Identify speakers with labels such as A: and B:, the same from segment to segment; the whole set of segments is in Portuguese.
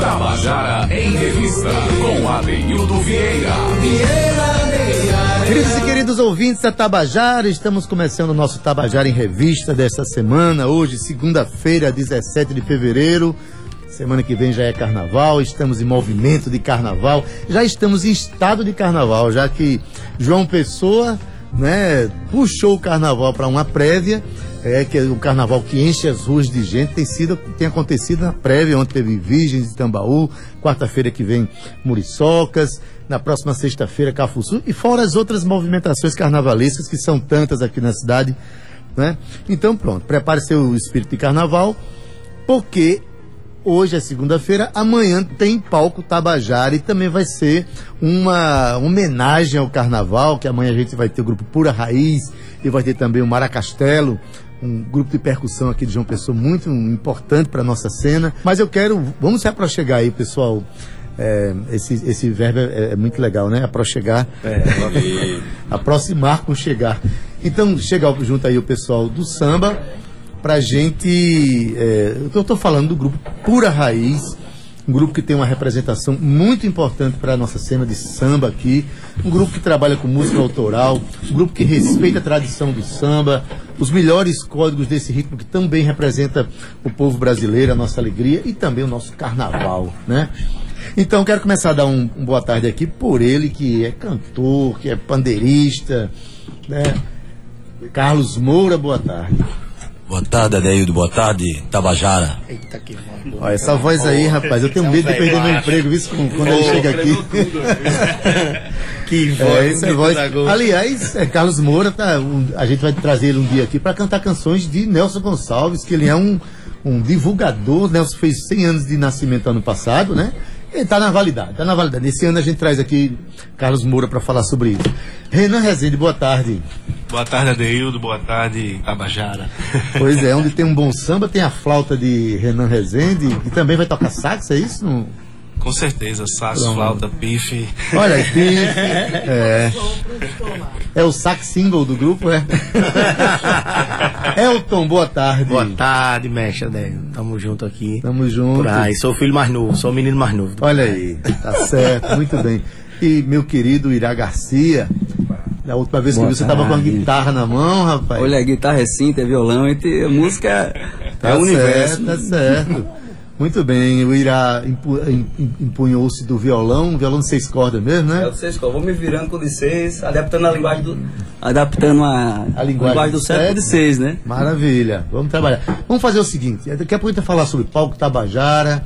A: Tabajara em Revista, com Adeildo Vieira.
B: Queridos e queridos ouvintes da Tabajara, estamos começando o nosso Tabajara em Revista desta semana, hoje, segunda-feira, 17 de fevereiro. Semana que vem já é carnaval, estamos em movimento de carnaval, já estamos em estado de carnaval, já que João Pessoa, né, puxou o carnaval para uma prévia, é que é o carnaval que enche as ruas de gente tem sido tem acontecido na prévia, ontem teve Virgens de Tambaú, quarta-feira que vem Muriçocas, na próxima sexta-feira Cafuçu e fora as outras movimentações carnavalescas que são tantas aqui na cidade, né? Então pronto, prepare seu espírito de carnaval, porque Hoje é segunda-feira, amanhã tem palco Tabajara e também vai ser uma homenagem ao carnaval, que amanhã a gente vai ter o grupo Pura Raiz e vai ter também o Maracastelo, um grupo de percussão aqui de João Pessoa muito importante para nossa cena. Mas eu quero, vamos se aproxegar aí, pessoal. É, esse, esse verbo é, é muito legal, né? Aproxegar.
C: É,
B: Aproximar com chegar. Então, chega junto aí o pessoal do samba pra gente. É, eu estou falando do grupo Pura Raiz, um grupo que tem uma representação muito importante para a nossa cena de samba aqui, um grupo que trabalha com música autoral, um grupo que respeita a tradição do samba, os melhores códigos desse ritmo que também representa o povo brasileiro, a nossa alegria e também o nosso carnaval, né? Então quero começar a dar um, um boa tarde aqui por ele que é cantor, que é pandeirista, né? Carlos Moura, boa tarde.
C: Boa tarde, Adeildo. Boa tarde, Tabajara.
B: Eita que Olha, essa voz aí, rapaz, eu tenho medo de perder meu emprego, viu? Quando ele chega aqui.
D: Que voz,
B: É, essa é voz.
D: bonita da Gol.
B: Aliás, é, Carlos Moura, tá, um- a gente vai trazer ele um dia aqui para cantar canções de Nelson Gonçalves, que ele é um, um divulgador. Nelson fez 100 anos de nascimento ano passado, né? Ele tá na validade, tá na validade. Esse ano a gente traz aqui Carlos Moura para falar sobre isso. Renan Rezende, boa tarde.
D: Boa tarde, Adeildo. Boa tarde, Tabajara.
B: Pois é, onde tem um bom samba, tem a flauta de Renan Rezende, que também vai tocar sax, é isso? Não?
D: Com certeza, sax,
B: Pronto.
D: flauta, pife.
B: Olha aí, Pife. é. É o sax single do grupo, é? Elton, boa tarde.
E: Boa tarde, mestre Adélio. Tamo junto aqui.
B: Tamo junto.
E: Aí, sou o filho mais novo, sou o menino mais novo.
B: Olha aí, tá certo, muito bem. E meu querido Irá Garcia, da última vez que
F: Boa
B: vi, você tava com a guitarra na mão, rapaz.
F: Olha, a guitarra é cinta, é violão, e a música
B: tá
F: é o universo.
B: Certo, tá certo. Muito bem, o Irá empu- em- em- empunhou-se do violão, violão de seis cordas mesmo,
F: É
B: né?
F: o seis, vou me virando com seis, adaptando a linguagem do. Adaptando a,
B: A linguagem
F: do
B: do
F: século seis, né?
B: Maravilha, vamos trabalhar. Vamos fazer o seguinte, daqui a pouco a gente vai falar sobre palco Tabajara.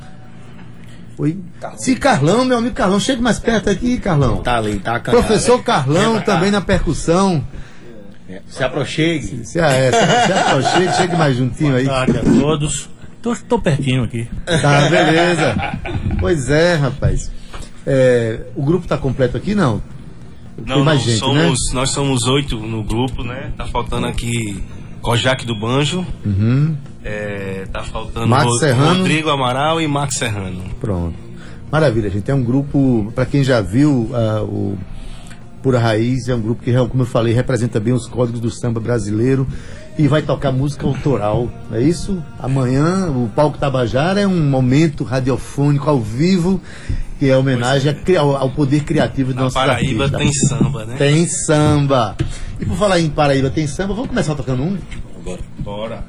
B: Oi? Se Carlão, meu amigo Carlão, chega mais perto aqui, Carlão.
E: Tá ali, tá canhado.
B: Professor Carlão também na percussão.
E: Se aproxegue.
B: Se, é, se, se aproxime, chegue mais juntinho aí.
G: Boa tarde a todos. Tô, tô pertinho aqui.
B: Tá, beleza. Pois é, rapaz. É, o grupo tá completo aqui, não?
D: Não, não,
B: gente,
D: somos, nós somos oito no grupo, né? Tá faltando aqui Kojak do Banjo.
B: Uhum,
D: É, tá faltando
B: Max
D: Ro-
B: Serrano.
D: Rodrigo Amaral e Max Serrano.
B: pronto. Maravilha, gente. É um grupo, para quem já viu ah, o Pura Raiz, é um grupo que, como eu falei, representa bem os códigos do samba brasileiro e vai tocar música autoral. É isso? Amanhã, o Palco Tabajara é um momento radiofônico ao vivo que é homenagem ao, ao poder criativo do
D: Na
B: nosso
D: Paraíba tem samba, né?
B: Tem samba. E por falar em Paraíba tem samba, vamos começar tocando um?
D: Bora.
E: Bora.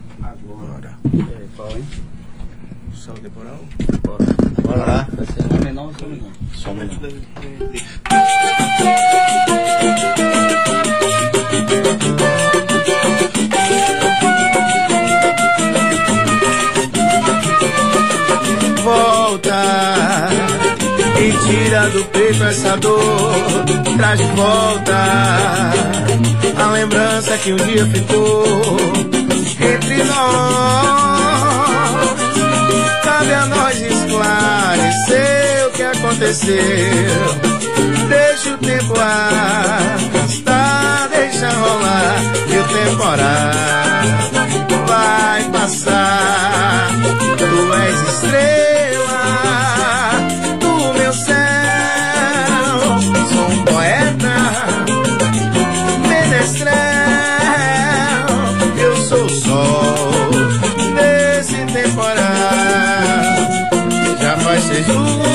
B: Bora lá.
E: Volta tira do peito essa dor. Traz de volta a lembrança que um dia ficou entre nós. Cabe a nós esclarecer o que aconteceu. Deixa o tempo arrastar, deixa rolar e o temporal vai passar. Faz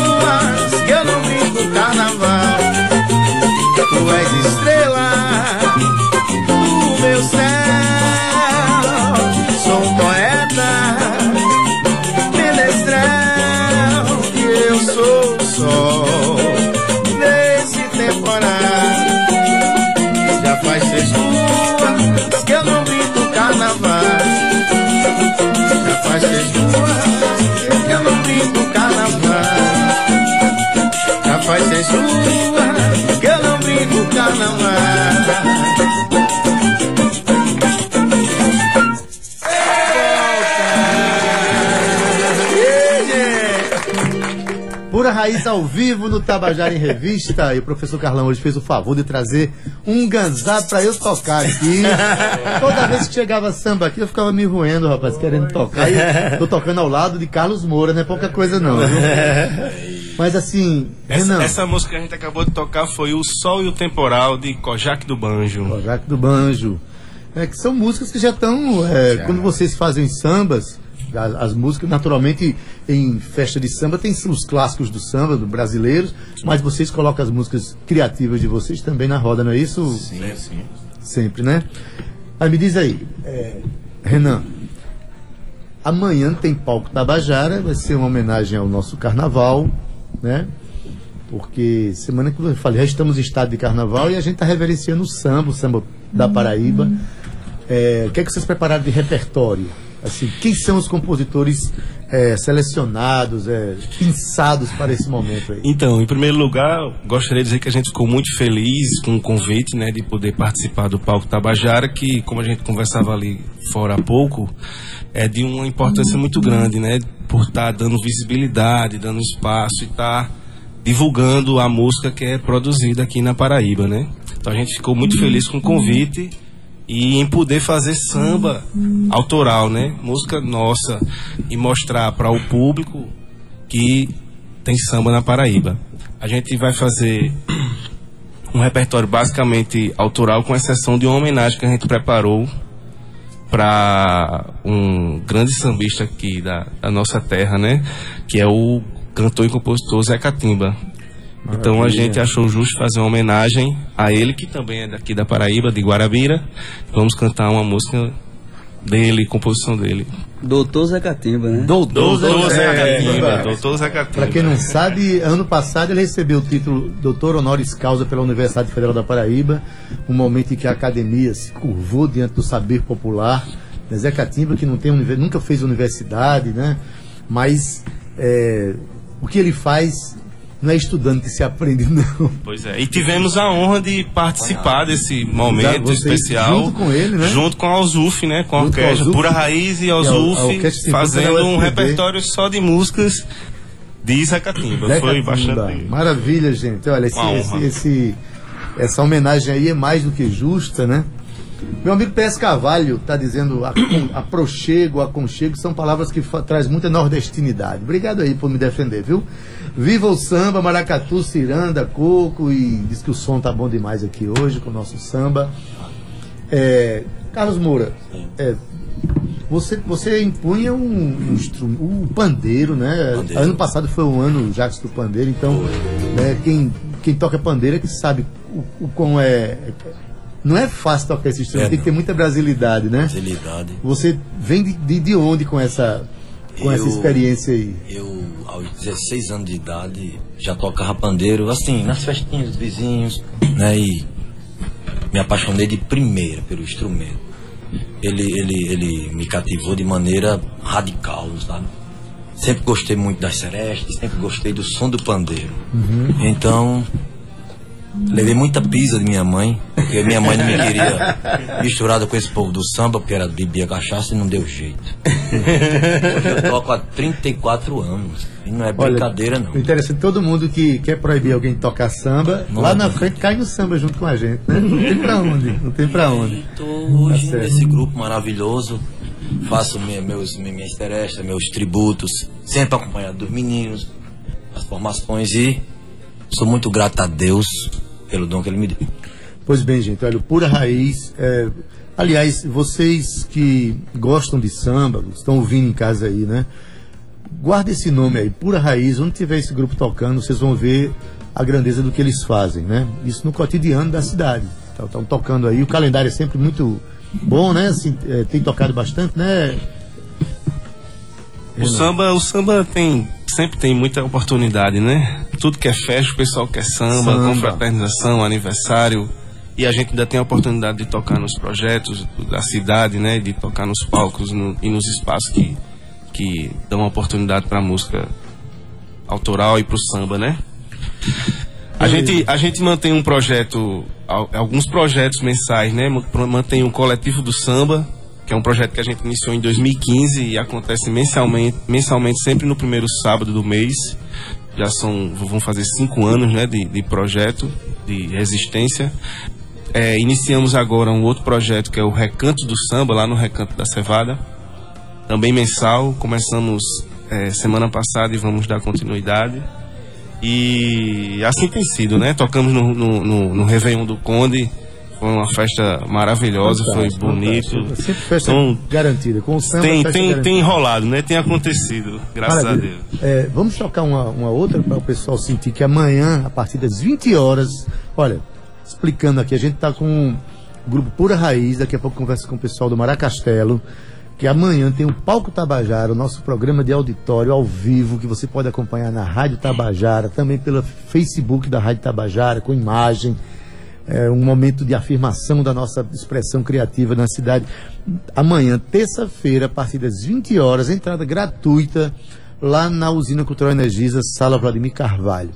E: Que eu não brinco carnaval.
B: Pura Raiz ao vivo no Tabajara em Revista. E o professor Carlão hoje fez o favor de trazer um ganzá pra eu tocar aqui. Toda vez que chegava samba aqui, eu ficava me roendo, rapaz, querendo tocar. E tô tocando ao lado de Carlos Moura, não é pouca coisa não. viu? Mas assim,
D: Essa, essa música que a gente acabou de tocar foi O Sol e o Temporal de Kojak do Banjo.
B: Jaque do Banjo. É, que são músicas que já estão. é, quando vocês fazem sambas, as, as músicas, naturalmente, em festa de samba, tem os clássicos do samba, do brasileiros, mas vocês colocam as músicas criativas de vocês também na roda, não é isso?
D: Sim, sim.
B: Sempre, né? Aí me diz aí, é, Renan, amanhã tem palco Tabajara, vai ser uma homenagem ao nosso carnaval, né? Porque semana que eu falei, já estamos em estado de carnaval e a gente está reverenciando o samba, o samba da Paraíba. É, o que é que vocês prepararam de repertório? Assim, quem são os compositores é, selecionados, é, pensados para esse momento aí?
D: Então, em primeiro lugar, gostaria de dizer que a gente ficou muito feliz com o convite, né, de poder participar do Palco Tabajara, que, como a gente conversava ali fora há pouco, é de uma importância muito grande, né, por estar dando visibilidade, dando espaço e estar divulgando a música que é produzida aqui na Paraíba, né. Então a gente ficou muito feliz com o convite e em poder fazer samba autoral, né, música nossa e mostrar para o público que tem samba na Paraíba. A gente vai fazer um repertório basicamente autoral, com exceção de uma homenagem que a gente preparou para um grande sambista aqui da, da nossa terra, né? Que é o cantor e compositor Zé Catimba. Então a gente achou justo fazer uma homenagem a ele, que também é daqui da Paraíba, de Guarabira. Vamos cantar uma música dele, composição dele.
F: Doutor Zé Catimba, né?
B: Doutor
D: Doutor Zé
B: Catimba.
D: Catimba. Doutor Zé Catimba.
B: Para quem não sabe, ano passado ele recebeu o título Doutor Honoris Causa pela Universidade Federal da Paraíba, um momento em que a academia se curvou diante do saber popular. Né, Zé Catimba, que não tem, nunca fez universidade, né? mas é, o que ele faz não é estudando que se aprende, não.
D: Pois é. E tivemos a honra de participar desse momento
B: Vocês
D: especial.
B: junto com ele, né?
D: Junto com a Alzuf, né? Com a
B: Junto com a
D: orquestra
B: Alzuf,
D: Pura Raiz e
B: a- a
D: Alzuf,
B: Orquestra
D: fazendo um repertório só de músicas de Zé Catimba.
B: Zé
D: Foi bastante.
B: Maravilha, gente. Olha, esse, esse- esse- essa homenagem aí é mais do que justa, né? Meu amigo Pérez Carvalho está dizendo aprochego, aconchego, são palavras que traz muita nordestinidade. Obrigado aí por me defender, viu? Viva o samba, maracatu, ciranda, coco e diz que o som tá bom demais aqui hoje com o nosso samba. É, Carlos Moura, é, você, você impunha um, um instru- um pandeiro, né?
C: Pandeiro.
B: Ano passado foi o ano Jacques do pandeiro, então né, quem, quem toca pandeiro é que sabe o, o quão é. Não é fácil tocar esse instrumento,
C: É,
B: tem que ter
C: não.
B: muita brasilidade, né?
C: Facilidade.
B: Você vem de, de, de onde com essa, com essa
C: Eu-
B: experiência aí?
C: Eu, aos 16 anos de idade, já tocava pandeiro, assim, nas festinhas dos vizinhos, né? E me apaixonei de primeira pelo instrumento. Ele, ele, ele me cativou de maneira radical, sabe? Sempre gostei muito das serestas, sempre gostei do som do pandeiro. Então, levei muita pisa de minha mãe, porque minha mãe não me queria misturada com esse povo do samba, porque era bebia cachaça e não deu jeito. Hoje eu toco há 34 anos. E não é brincadeira, não.
B: O interessante, todo mundo que quer proibir alguém de tocar samba,
C: Não
B: lá na
C: adianta.
B: frente cai no samba junto com a gente, né? Não tem pra onde, não tem pra onde.
C: Tô hoje
B: Tá
C: nesse grupo maravilhoso. Faço minha- meus, minhas serestas, meus tributos, sempre acompanhado dos meninos, as formações e sou muito grato a Deus pelo dom que ele me deu.
B: Pois bem, gente, olha, o Pura Raiz. é, aliás, vocês que gostam de samba, estão ouvindo em casa aí, né? guarda esse nome aí, Pura Raiz, onde tiver esse grupo tocando, vocês vão ver a grandeza do que eles fazem, né? Isso no cotidiano da cidade. Estão tocando aí, o calendário é sempre muito bom, né? Assim, é, tem tocado bastante, né?
D: O samba, o samba tem sempre tem muita oportunidade, né? Tudo que é festa, o pessoal quer samba,
B: Samba.
D: confraternização, aniversário. E a gente ainda tem a oportunidade de tocar nos projetos da cidade, né? De tocar nos palcos no- e nos espaços que, que dão oportunidade para a música autoral e para o samba, né? A gente, a gente mantém um projeto, al- alguns projetos mensais, né? Ma- Mantém um coletivo do samba, que é um projeto que a gente iniciou em 2015 e acontece mensalmente, mensalmente sempre no primeiro sábado do mês. Já são, vão fazer cinco anos, né, de, de projeto, de resistência. É, iniciamos agora um outro projeto que é o Recanto do Samba, lá no Recanto da Cevada, também mensal. Começamos é, semana passada e vamos dar continuidade. E assim tem sido, né? Tocamos no, no, no, no Réveillon do Conde, foi uma festa maravilhosa, foi
B: Fantástico,
D: bonito.
B: fantástico. Sempre festa
D: Então,
B: garantida. Com o samba,
D: Tem, tem,
B: garantida.
D: tem enrolado, né? Tem acontecido, graças
B: Maravilha.
D: a Deus.
B: É, vamos tocar uma, uma outra para o pessoal sentir que amanhã, a partir das 20 horas, olha, explicando aqui, a gente está com o grupo Pura Raiz, daqui a pouco conversa com o pessoal do Maracastelo, que amanhã tem o Palco Tabajara, o nosso programa de auditório ao vivo, que você pode acompanhar na Rádio Tabajara, também pelo Facebook da Rádio Tabajara, com imagem. É um momento de afirmação da nossa expressão criativa na cidade. Amanhã, terça-feira, a partir das 20 horas, entrada gratuita lá na Usina Cultural Energisa, Sala Vladimir Carvalho.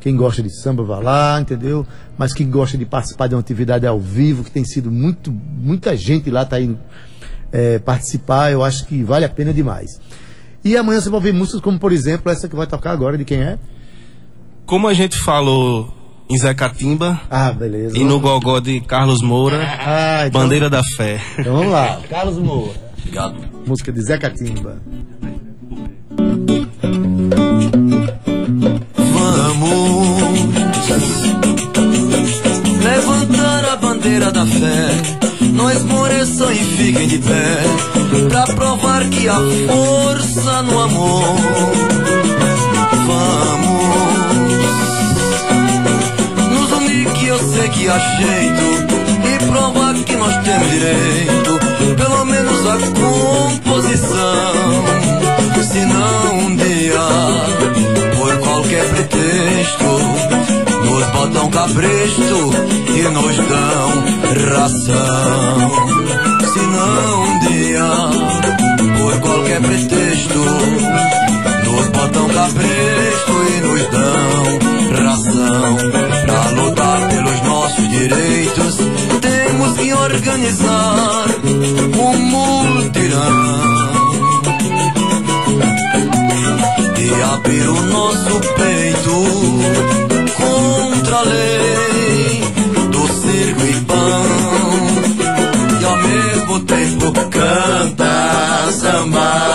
B: Quem gosta de samba vai lá, entendeu? Mas quem gosta de participar de uma atividade ao vivo, que tem sido muito, muita gente lá está indo é, participar, eu acho que vale a pena demais. E amanhã você vai ouvir músicas como, por exemplo, essa que vai tocar agora, de quem é?
D: Como a gente falou em Zé Catimba
B: Ah, beleza.
D: e no gogó de Carlos Moura,
B: Ah, então-
D: Bandeira da Fé.
B: Então vamos lá, Carlos Moura.
C: Obrigado.
B: Música de Zé Catimba.
C: Vamos levantar a bandeira da fé. Nós esmoreçam e fiquem de pé. Pra provar que há força no amor. Jeito. E provar que nós temos direito. Pelo menos a composição. Se não um dia, por qualquer pretexto, nos botam cabresto e nos dão ração. Se não um dia, por qualquer pretexto, nos botam cabresto organizar um multirão e abrir o nosso peito contra a lei do circo e pão e ao mesmo tempo canta samba.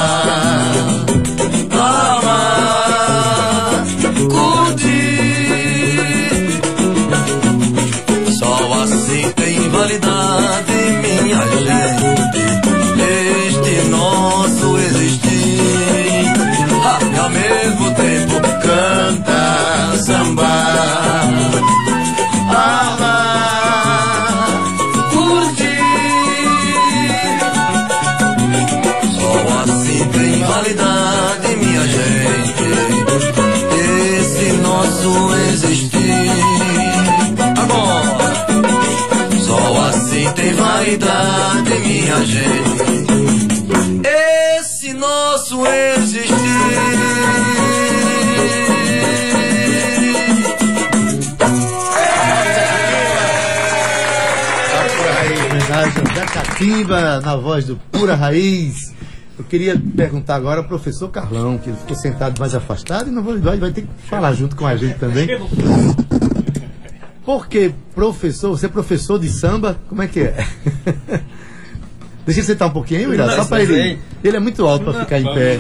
B: Homenagem a Zé Catimba, na voz do Pura Raiz. Eu queria perguntar agora ao professor Carlão, que ele ficou sentado mais afastado e não vai, vai, vai ter que falar junto com a gente também. Porque professor, você é professor de samba, como é que é? Deixa ele sentar um pouquinho William, só pra ele. Ele é muito alto pra ficar em pé.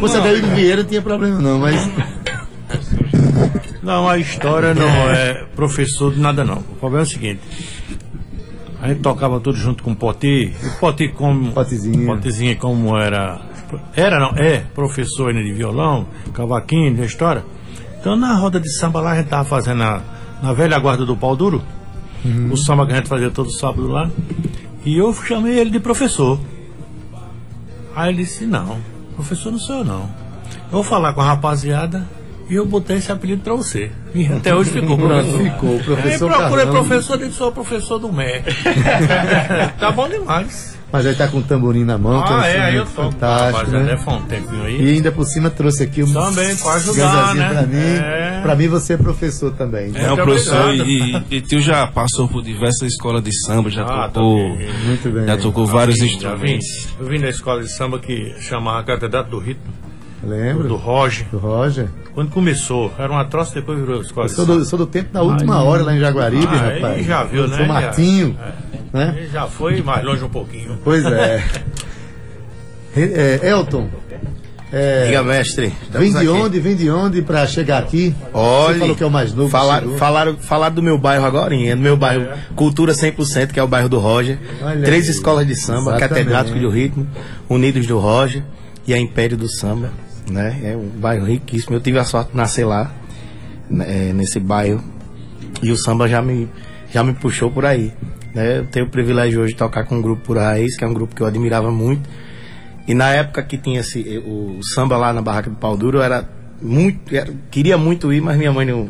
B: Você daí de Vieira não tinha problema não, mas.
G: Não, a história não é professor de nada não. O problema é o seguinte. A gente tocava tudo junto com o Poti. O Poti como.
B: Potezinho.
G: Potezinho como era Era não, é professor de violão, cavaquinho, de história. Então na roda de samba lá a gente tava fazendo na, na velha guarda do pau duro. O samba que a gente fazia todo sábado lá. E eu chamei ele de professor. Aí ele disse, não, professor não sou eu não. Eu vou falar com a rapaziada e eu botei esse apelido pra você. E até hoje ficou professor.
B: Ficou, professor
G: Aí procurei
B: Carrão.
G: professor, ele sou professor do MEC. tá bom demais.
B: Mas aí tá com o tamborim na mão, que é um
G: Ah, é, aí eu
B: fantástico, né?
G: um tempinho aí.
B: E ainda por cima trouxe aqui um
G: Também, pra ajudar, né?
B: pra mim.
G: É.
B: Pra mim você é professor também.
D: É um
G: Muito
D: professor e, e tio já passou por diversas escolas de samba, já
G: Ah,
D: tocou,
G: também.
B: Muito bem.
D: já tocou vários
G: vim,
D: instrumentos.
G: eu vim da escola de samba que chamava Catedrático do Ritmo,
B: Lembro?
G: do Roger.
B: Do Roger.
G: Quando começou, era uma troça, depois virou escola
B: Eu
G: de
B: sou do, sou do tempo da última hora lá em Jaguaribe,
G: Ah, aí
B: rapaz.
G: já viu, né?
B: Sou Martinho,
G: Já,
B: né?
G: Ele já foi mais longe um pouquinho.
B: Pois é. É, Elton, é,
E: Diga, mestre.
B: vem de
E: aqui.
B: onde, vem de onde pra chegar aqui?
E: Olha,
B: Você falou que é o mais novo.
E: Falar, falaram, falaram do meu bairro agora, do meu bairro Cultura 100%, que é o bairro do Roger.
B: Olha
E: Três
B: aí.
E: escolas de samba,
B: Exatamente.
E: Catedrático do Ritmo, Unidos do Roger e a Império do Samba. Né? É um bairro riquíssimo. Eu tive a sorte de nascer lá, né, nesse bairro. E o samba já me, já me puxou por aí. Né? Eu tenho o privilégio hoje de tocar com o grupo Pura Raiz, que é um grupo que eu admirava muito. E na época que tinha esse, o, samba lá na Barraca do Pau Duro, eu era muito. era- queria muito ir, mas minha mãe não,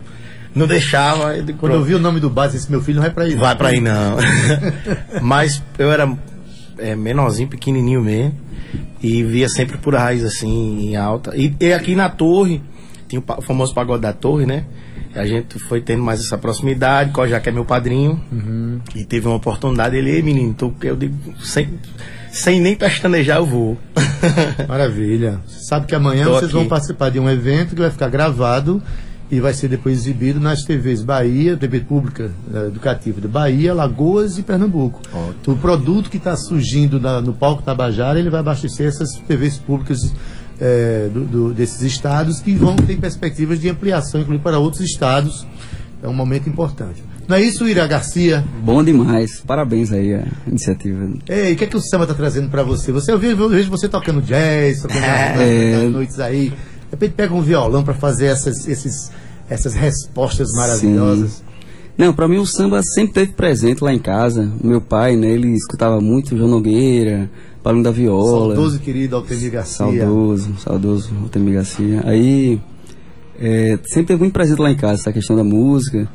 E: não deixava. Eu digo,
B: Quando eu
E: "Pronto,
B: vi o nome do bar, esse meu filho não vai pra aí. não."
E: Vai pra aí não. mas eu era é, menorzinho, pequenininho mesmo. E via sempre por raiz assim, em alta. E, e aqui na torre, tinha o o famoso pagode da torre, né? A gente foi tendo mais essa proximidade, que é meu padrinho. E teve uma oportunidade, ele, "Ei, menino, tu, eu digo, sem, sem nem pestanejar eu vou.
B: Maravilha. Sabe que amanhã
E: Tô
B: vocês
E: aqui.
B: vão participar de um evento que vai ficar gravado e vai ser depois exibido nas TVs Bahia, TV Pública eh, Educativa de Bahia, Lagoas e Pernambuco. O produto que está surgindo na- no palco Tabajara, ele vai abastecer essas TVs públicas eh, do- do- desses estados que vão ter perspectivas de ampliação, inclusive para outros estados. É um momento importante. Não é isso, Ira Garcia?
F: Bom demais. Parabéns aí a iniciativa.
B: Ei, o que é que o samba tá trazendo pra você? Você eu vejo, eu vejo você tocando jazz, tocando
F: É.
B: noites aí. De repente pega um violão pra fazer essas, esses, essas respostas maravilhosas.
F: Não, pra mim o samba sempre teve presente lá em casa. O meu pai, né, ele escutava muito João Nogueira, Paulinho da Viola.
B: Saudoso querido Altemir Garcia.
F: Saudoso, saudoso Altemir Garcia. Aí é, sempre teve muito presente lá em casa essa questão da música.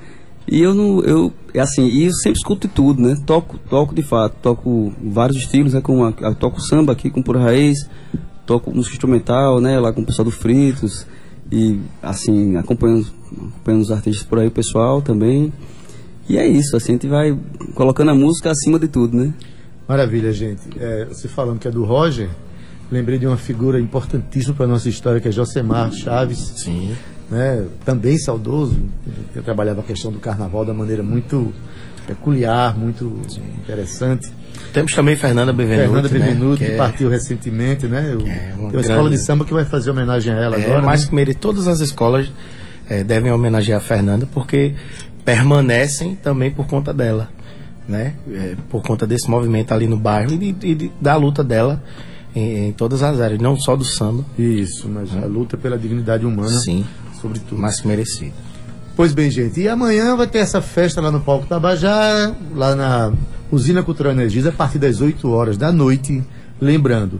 F: E eu não, eu, é assim, e eu sempre escuto de tudo, né? Toco, toco de fato, toco vários estilos, né? Como a, a- toco samba aqui com Pura Raiz, toco música instrumental, né? Lá com o pessoal do Fritos e assim acompanhando, acompanhando os artistas por aí, o pessoal também. E é isso, assim, a gente vai colocando a música acima de tudo, né?
B: Maravilha, gente. É, você falando que é do Roger, lembrei de uma figura importantíssima para nossa história, que é Josemar Chaves.
E: Sim.
B: né, também saudoso, que trabalhava a questão do carnaval da maneira muito peculiar, muito interessante.
E: Temos também Fernanda Bevenuto.
B: Fernanda
E: né?
B: Bevenuto,
E: Que é-
B: partiu recentemente, né? O,
E: É, uma
B: uma escola
E: grande-
B: de samba que vai fazer homenagem a ela
E: É,
B: agora.
E: mais
B: né?
E: que mere... Todas as escolas eh, devem homenagear a Fernanda porque permanecem também por conta dela, né? Eh, por conta desse movimento ali no bairro e, de- de- da luta dela em, em todas as áreas, não só do samba,
B: Isso, mas a luta pela dignidade humana,
E: sim,
B: sobretudo.
E: mais que merecido.
B: Pois bem, gente, e amanhã vai ter essa festa lá no Palco Tabajara, lá na Usina Cultural Energias, a partir das 8 horas da noite. Lembrando,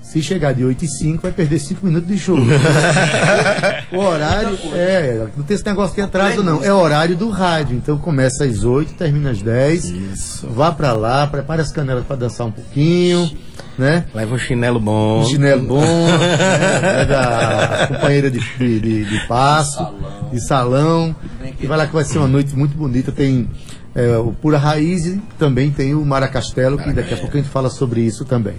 B: se chegar de 8 e 5, vai perder 5 minutos de show. o horário, é, não tem esse negócio de atraso, não. É horário do rádio. Então começa às 8, termina às 10. Vá pra lá, prepare as canelas para dançar um pouquinho, né?
E: Leva um chinelo bom.
B: Um chinelo bom, né? Pega a companheira de, de- de passo, de salão. E vai lá que vai ser uma noite muito bonita. Tem é, o Pura Raiz e também tem o Maracastelo, que daqui a pouco a gente fala sobre isso também.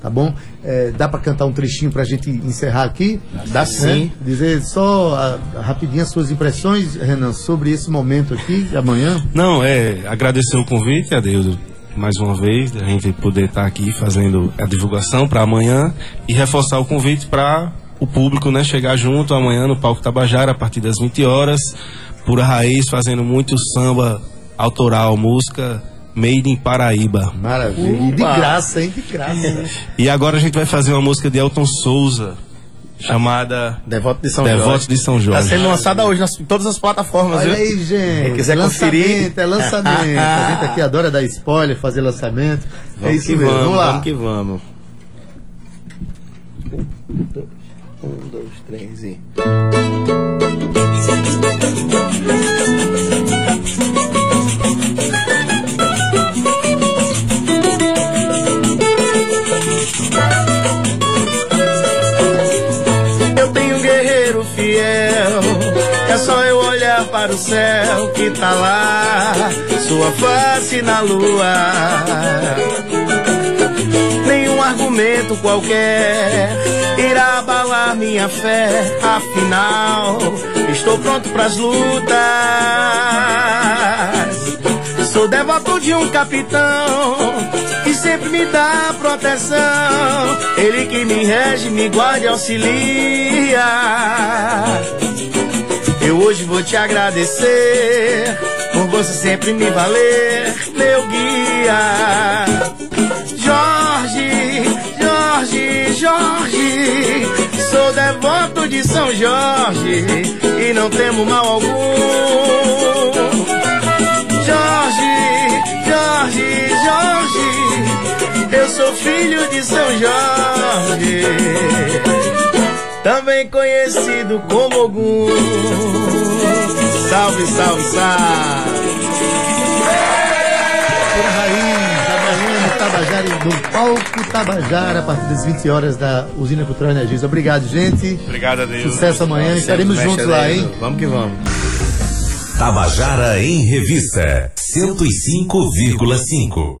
B: Tá bom? É, dá para cantar um trechinho pra gente encerrar aqui?
E: Dá sim.
B: Dizer só a, rapidinho as suas impressões, Renan, sobre esse momento aqui, de amanhã.
D: Não, é agradecer o convite, Adeus, mais uma vez, da gente poder estar aqui fazendo a divulgação para amanhã e reforçar o convite para o público né, chegar junto amanhã no Palco Tabajara a partir das 20 horas. Pura Raiz fazendo muito samba autoral, música Made in Paraíba.
B: Maravilha. E de graça, hein? De graça.
D: E agora a gente vai fazer uma música de Elton Souza, chamada
E: Devoto de São
D: Devoto
E: Jorge.
D: de São
E: Está
D: Jorge.
E: sendo lançada hoje nas, em todas as plataformas,
B: Olha
E: viu?
B: aí, gente.
E: Quem quiser
B: lançamento,
E: conferir.
B: É lançamento. A gente aqui adora dar spoiler, fazer lançamento. é
E: Vamos
B: isso
E: que
B: mesmo.
E: vamos,
B: Vamos lá.
E: vamos que vamos. Um, dois, três e. Eu tenho um guerreiro fiel. É só eu olhar para o céu que tá lá, sua face na lua. Nenhum argumento qualquer irá abalar minha fé. Afinal, estou pronto pras lutas. Sou devoto de um capitão que sempre me dá proteção. Ele que me rege, me guarda e auxilia. Eu hoje vou te agradecer por você sempre me valer, meu guia. Jorge, Jorge, sou devoto de São Jorge e não temo mal algum. Jorge, Jorge, Jorge, eu sou filho de São Jorge, também conhecido como Ogum. Salve, salve, salve.
B: Tabajara, no palco Tabajara, a partir das 20 horas da Usina Cultural Energias. Obrigado, gente.
D: Obrigado a Deus.
B: Sucesso amanhã, estaremos juntos lá, hein?
E: Vamos que vamos.
A: Tabajara em Revista 105,5.